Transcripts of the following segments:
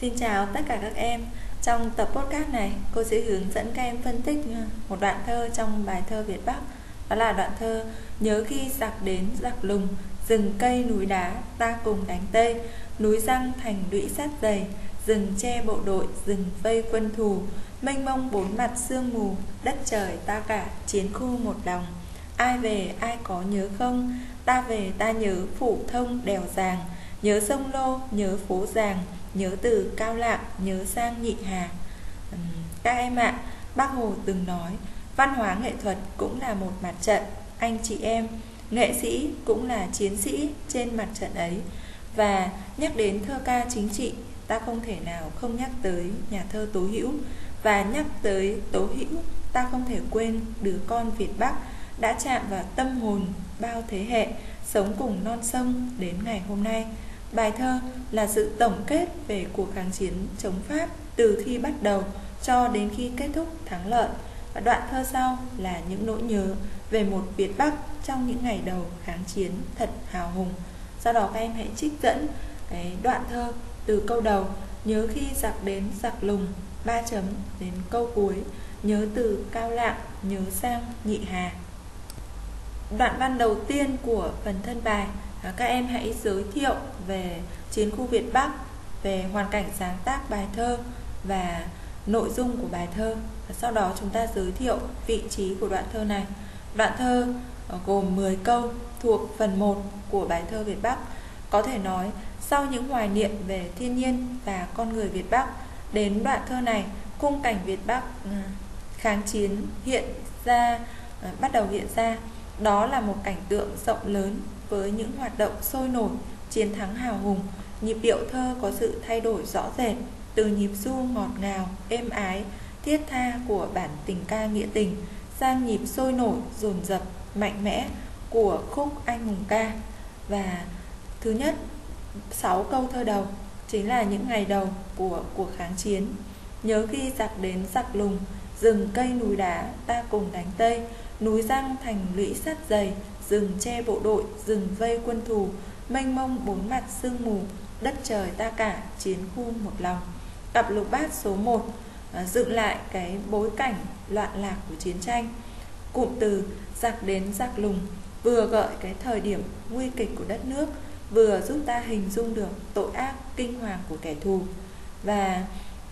Xin chào tất cả các em. Trong tập podcast này cô sẽ hướng dẫn các em phân tích một đoạn thơ trong bài thơ Việt Bắc. Đó là đoạn thơ Nhớ khi giặc đến giặc lùng Rừng cây núi đá ta cùng đánh tây Núi răng thành lũy sát dày Rừng che bộ đội rừng vây quân thù. Mênh mông bốn mặt sương mù Đất trời ta cả chiến khu một đồng Ai về ai có nhớ không? Ta về ta nhớ phủ thông đèo giàng. Nhớ sông Lô, nhớ phố Giàng. Nhớ từ Cao Lạng, nhớ sang Nhị Hà. Các em ạ, à, bác Hồ từng nói Văn hóa nghệ thuật cũng là một mặt trận. Anh chị em, nghệ sĩ cũng là chiến sĩ trên mặt trận ấy. Và nhắc đến thơ ca chính trị Ta không thể nào không nhắc tới nhà thơ Tố Hữu. Và nhắc tới Tố Hữu Ta không thể quên đứa con Việt Bắc Đã chạm vào tâm hồn bao thế hệ Sống cùng non sông đến ngày hôm nay. Bài thơ là sự tổng kết về cuộc kháng chiến chống Pháp từ khi bắt đầu cho đến khi kết thúc thắng lợi. Và đoạn thơ sau là những nỗi nhớ về một Việt Bắc trong những ngày đầu kháng chiến thật hào hùng. Do đó các em hãy trích dẫn cái đoạn thơ từ câu đầu, nhớ khi giặc đến giặc lùng ba chấm đến câu cuối, nhớ từ cao lạng, nhớ sang nhị hà đoạn văn đầu tiên của phần thân bài các em hãy giới thiệu về chiến khu Việt Bắc, về hoàn cảnh sáng tác bài thơ và nội dung của bài thơ. Và sau đó chúng ta giới thiệu vị trí của đoạn thơ này. Đoạn thơ ờ, gồm 10 câu thuộc phần 1 của bài thơ Việt Bắc. Có thể nói sau những hoài niệm về thiên nhiên và con người Việt Bắc, đến đoạn thơ này, khung cảnh Việt Bắc ừ, kháng chiến hiện ra ờ, bắt đầu hiện ra. Đó là một cảnh tượng rộng lớn với những hoạt động sôi nổi, chiến thắng hào hùng, nhịp điệu thơ có sự thay đổi rõ rệt từ nhịp du ngọt ngào, êm ái, thiết tha của bản tình ca nghĩa tình sang nhịp sôi nổi, dồn dập, mạnh mẽ của khúc anh hùng ca. Và thứ nhất, sáu câu thơ đầu chính là những ngày đầu của cuộc kháng chiến. Nhớ khi giặc đến giặc lùng, rừng cây núi đá ta cùng đánh tây, núi răng thành lũy sắt dày, rừng che bộ đội, rừng vây quân thù, mênh mông bốn mặt sương mù, đất trời ta cả chiến khu một lòng. Tập lục bát số 1 à, dựng lại cái bối cảnh loạn lạc của chiến tranh. Cụm từ giặc đến giặc lùng vừa gợi cái thời điểm nguy kịch của đất nước, vừa giúp ta hình dung được tội ác, kinh hoàng của kẻ thù. Và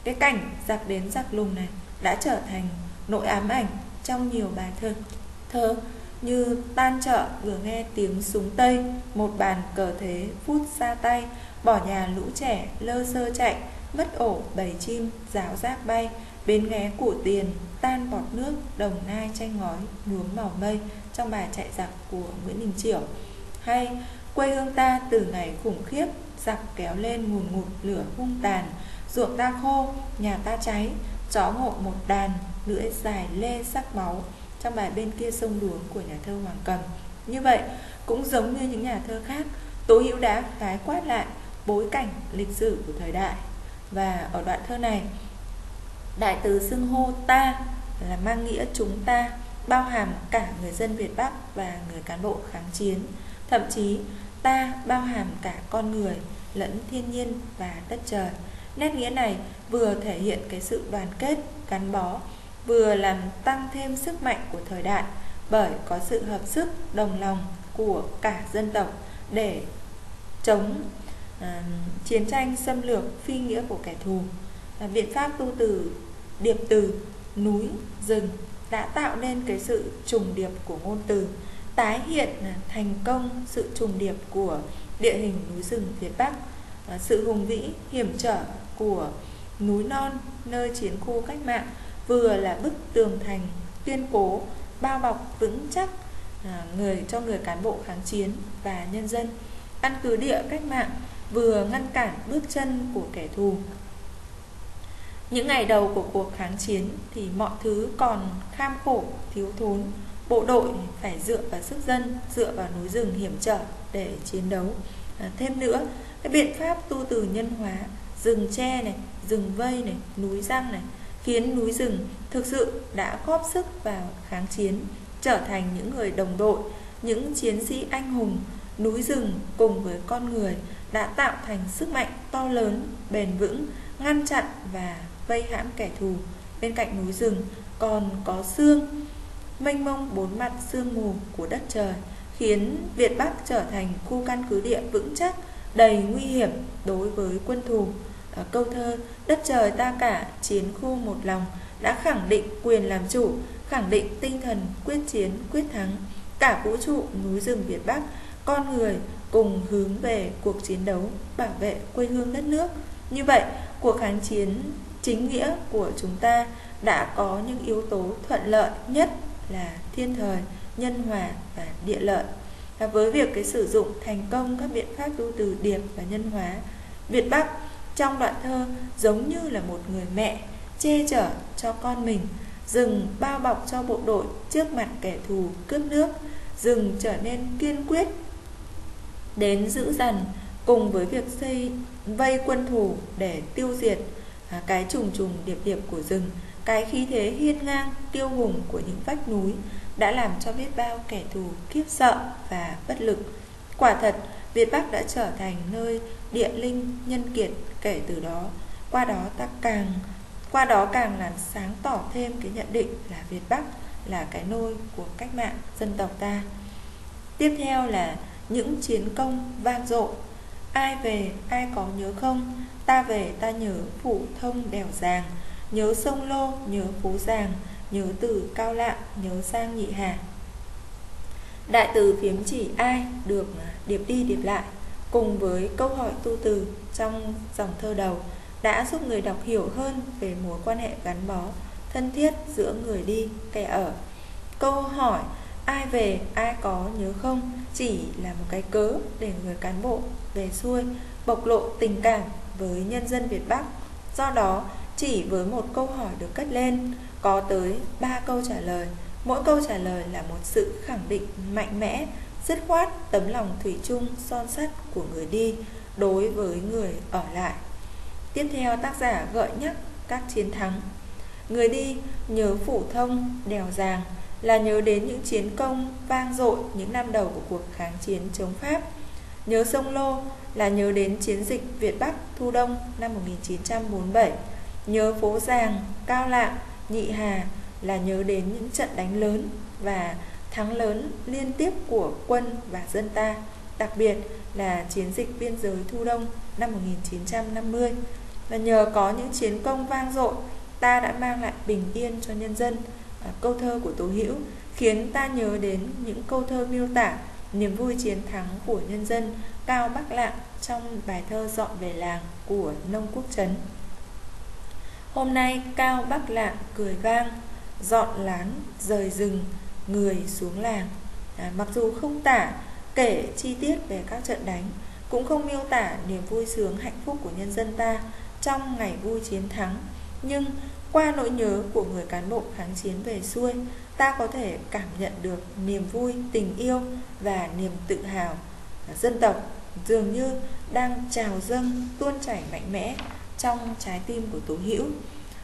cái cảnh giặc đến giặc lùng này đã trở thành nỗi ám ảnh trong nhiều bài thơ thơ như tan chợ, vừa nghe tiếng súng tây, một bàn cờ thế phút xa tay. Bỏ nhà lũ trẻ, lơ sơ chạy mất ổ, bầy chim ráo rác bay. Bến ghé của tiền, tan bọt nước, đồng nai tranh ngói, nhuốm màu mây, trong bài chạy giặc của nguyễn đình chiểu hay, quê hương ta từ ngày khủng khiếp, giặc kéo lên ngùn ngụt lửa hung tàn. Ruộng ta khô, nhà ta cháy, chó ngộ một đàn, lưỡi dài lê sắc máu trong bài bên kia sông đuống của nhà thơ Hoàng Cầm. Như vậy, cũng giống như những nhà thơ khác, Tố Hữu đã khái quát lại bối cảnh lịch sử của thời đại. Và ở đoạn thơ này, đại từ xưng hô ta là mang nghĩa chúng ta, bao hàm cả người dân Việt Bắc và người cán bộ kháng chiến. Thậm chí, ta bao hàm cả con người lẫn thiên nhiên và đất trời. Nét nghĩa này vừa thể hiện cái sự đoàn kết, gắn bó vừa làm tăng thêm sức mạnh của thời đại bởi có sự hợp sức đồng lòng của cả dân tộc để chống uh, chiến tranh xâm lược phi nghĩa của kẻ thù. Và biện pháp tu từ điệp từ núi rừng đã tạo nên cái sự trùng điệp của ngôn từ tái hiện à, thành công sự trùng điệp của địa hình núi rừng Việt Bắc. À, sự hùng vĩ hiểm trở của núi non nơi chiến khu cách mạng vừa là bức tường thành tuyên cố bao bọc vững chắc à, người cho người cán bộ kháng chiến và nhân dân căn cứ địa cách mạng vừa ngăn cản bước chân của kẻ thù. Những ngày đầu của cuộc kháng chiến thì mọi thứ còn kham khổ thiếu thốn. Bộ đội phải dựa vào sức dân dựa vào núi rừng hiểm trở để chiến đấu. À, thêm nữa cái biện pháp tu từ nhân hóa rừng tre này rừng vây này núi răng này khiến núi rừng thực sự đã góp sức vào kháng chiến, trở thành những người đồng đội, những chiến sĩ anh hùng. Núi rừng cùng với con người đã tạo thành sức mạnh to lớn, bền vững, ngăn chặn và vây hãm kẻ thù bên cạnh núi rừng còn có xương mênh mông bốn mặt sương mù của đất trời khiến Việt Bắc trở thành khu căn cứ địa vững chắc đầy nguy hiểm đối với quân thù câu thơ đất trời ta cả chiến khu một lòng đã khẳng định quyền làm chủ, khẳng định tinh thần quyết chiến, quyết thắng. Cả vũ trụ núi rừng Việt Bắc, con người cùng hướng về cuộc chiến đấu bảo vệ quê hương đất nước. Như vậy, cuộc kháng chiến chính nghĩa của chúng ta đã có những yếu tố thuận lợi nhất là thiên thời, nhân hòa và địa lợi. Và với việc cái sử dụng thành công các biện pháp tu từ điệp và nhân hóa, Việt Bắc trong đoạn thơ giống như là một người mẹ che chở cho con mình rừng bao bọc cho bộ đội trước mặt kẻ thù cướp nước rừng trở nên kiên quyết đến giữ dần cùng với việc xây vây quân thù để tiêu diệt à, cái trùng trùng điệp điệp của rừng cái khí thế hiên ngang tiêu hùng của những vách núi đã làm cho biết bao kẻ thù kiếp sợ và bất lực. Quả thật việt bắc đã trở thành nơi địa linh nhân kiệt kể từ đó. Qua đó ta càng, qua đó càng làm sáng tỏ thêm cái nhận định là việt bắc là cái nôi của cách mạng dân tộc ta. Tiếp theo là những chiến công vang dội. Ai về, ai có nhớ không? Ta về, ta nhớ phủ thông đèo giàng, nhớ sông lô, nhớ phố giàng, nhớ từ cao lạng, nhớ sang nhị hà đại từ phiếm chỉ ai được điệp đi điệp lại, cùng với câu hỏi tu từ trong dòng thơ đầu, đã giúp người đọc hiểu hơn về mối quan hệ gắn bó, thân thiết giữa người đi, kẻ ở. Câu hỏi ai về, ai có nhớ không, chỉ là một cái cớ để người cán bộ về xuôi bộc lộ tình cảm với nhân dân Việt Bắc. Do đó, chỉ với một câu hỏi được cất lên, có tới 3 câu trả lời mỗi câu trả lời là một sự khẳng định mạnh mẽ dứt khoát tấm lòng thủy chung son sắt của người đi đối với người ở lại tiếp theo tác giả gợi nhắc các chiến thắng người đi nhớ phủ thông đèo giàng là nhớ đến những chiến công vang dội những năm đầu của cuộc kháng chiến chống Pháp. Nhớ sông Lô là nhớ đến chiến dịch Việt Bắc Thu Đông năm 1947. Nhớ phố Giàng, Cao Lạng, Nhị Hà là nhớ đến những trận đánh lớn và thắng lớn liên tiếp của quân và dân ta, đặc biệt là chiến dịch biên giới Thu Đông năm 1950. Và nhờ có những chiến công vang dội, ta đã mang lại bình yên cho nhân dân À, câu thơ của Tố Hữu khiến ta nhớ đến những câu thơ miêu tả niềm vui chiến thắng của nhân dân Cao Bắc Lạng trong bài thơ dọn về làng của Nông Quốc Trấn. Hôm nay Cao Bắc Lạng cười vang, dọn lán rời rừng, người xuống làng. À, mặc dù không tả kể chi tiết về các trận đánh, cũng không miêu tả niềm vui sướng hạnh phúc của nhân dân ta trong ngày vui chiến thắng, nhưng qua nỗi nhớ của người cán bộ kháng chiến về xuôi, ta có thể cảm nhận được niềm vui, tình yêu và niềm tự hào à, dân tộc dường như đang trào dâng tuôn chảy mạnh mẽ trong trái tim của Tố Hữu.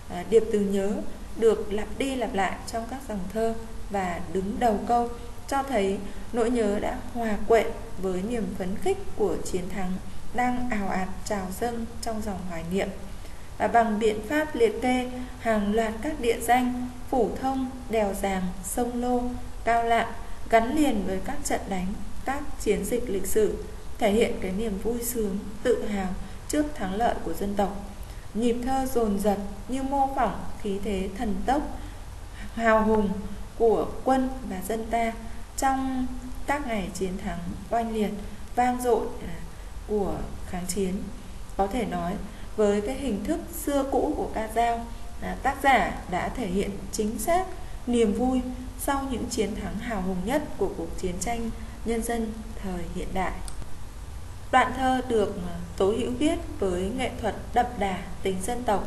À, điệp từ nhớ được lặp đi lặp lại trong các dòng thơ và đứng đầu câu cho thấy nỗi nhớ đã hòa quyện với niềm phấn khích của chiến thắng đang ào ạt trào dâng trong dòng hoài niệm và bằng biện pháp liệt kê hàng loạt các địa danh phủ thông, đèo giàng, sông lô, cao lạng gắn liền với các trận đánh, các chiến dịch lịch sử thể hiện cái niềm vui sướng, tự hào trước thắng lợi của dân tộc. Nhịp thơ dồn dập như mô phỏng khí thế thần tốc, hào hùng của quân và dân ta trong các ngày chiến thắng oanh liệt, vang dội à, của kháng chiến. Có thể nói với cái hình thức xưa cũ của ca dao à, tác giả đã thể hiện chính xác niềm vui sau những chiến thắng hào hùng nhất của cuộc chiến tranh nhân dân thời hiện đại đoạn thơ được tố hữu viết với nghệ thuật đậm đà, tính dân tộc.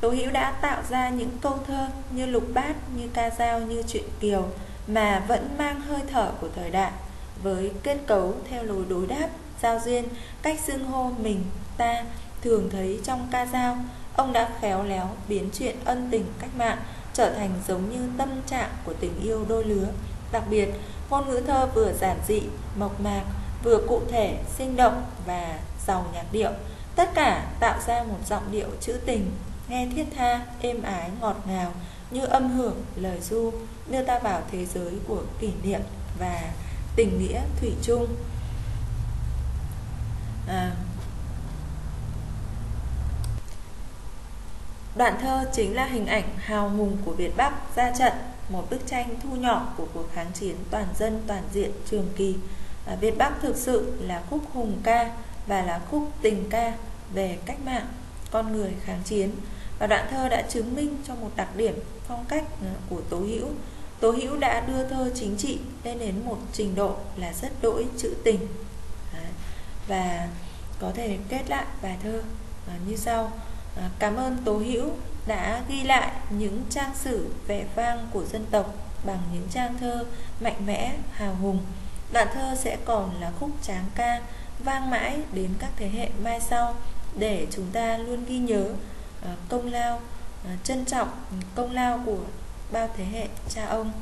Tố hữu đã tạo ra những câu thơ như lục bát, như ca dao, như truyện kiều mà vẫn mang hơi thở của thời đại, với kết cấu theo lối đối đáp, giao duyên, cách xưng hô mình, ta thường thấy trong ca dao. Ông đã khéo léo biến chuyện ân tình cách mạng trở thành giống như tâm trạng của tình yêu đôi lứa. Đặc biệt, ngôn ngữ thơ vừa giản dị, mộc mạc vừa cụ thể sinh động và giàu nhạc điệu tất cả tạo ra một giọng điệu trữ tình nghe thiết tha êm ái ngọt ngào như âm hưởng lời du đưa ta vào thế giới của kỷ niệm và tình nghĩa thủy chung à, Đoạn thơ chính là hình ảnh hào hùng của Việt Bắc ra trận, một bức tranh thu nhỏ của cuộc kháng chiến toàn dân toàn diện trường kỳ. À, Việt Bắc thực sự là khúc hùng ca và là khúc tình ca về cách mạng, con người kháng chiến. Và đoạn thơ đã chứng minh cho một đặc điểm phong cách ừ, của Tố Hữu. Tố Hữu đã đưa thơ chính trị lên đến một trình độ là rất đỗi trữ tình. Và có thể kết lại bài thơ à, như sau. À, cảm ơn Tố Hữu đã ghi lại những trang sử vẻ vang của dân tộc bằng những trang thơ mạnh mẽ, hào hùng. Đoạn thơ sẽ còn là khúc tráng ca vang mãi đến các thế hệ mai sau để chúng ta luôn ghi nhớ ờ, công lao, ờ, trân trọng công lao của bao thế hệ cha ông.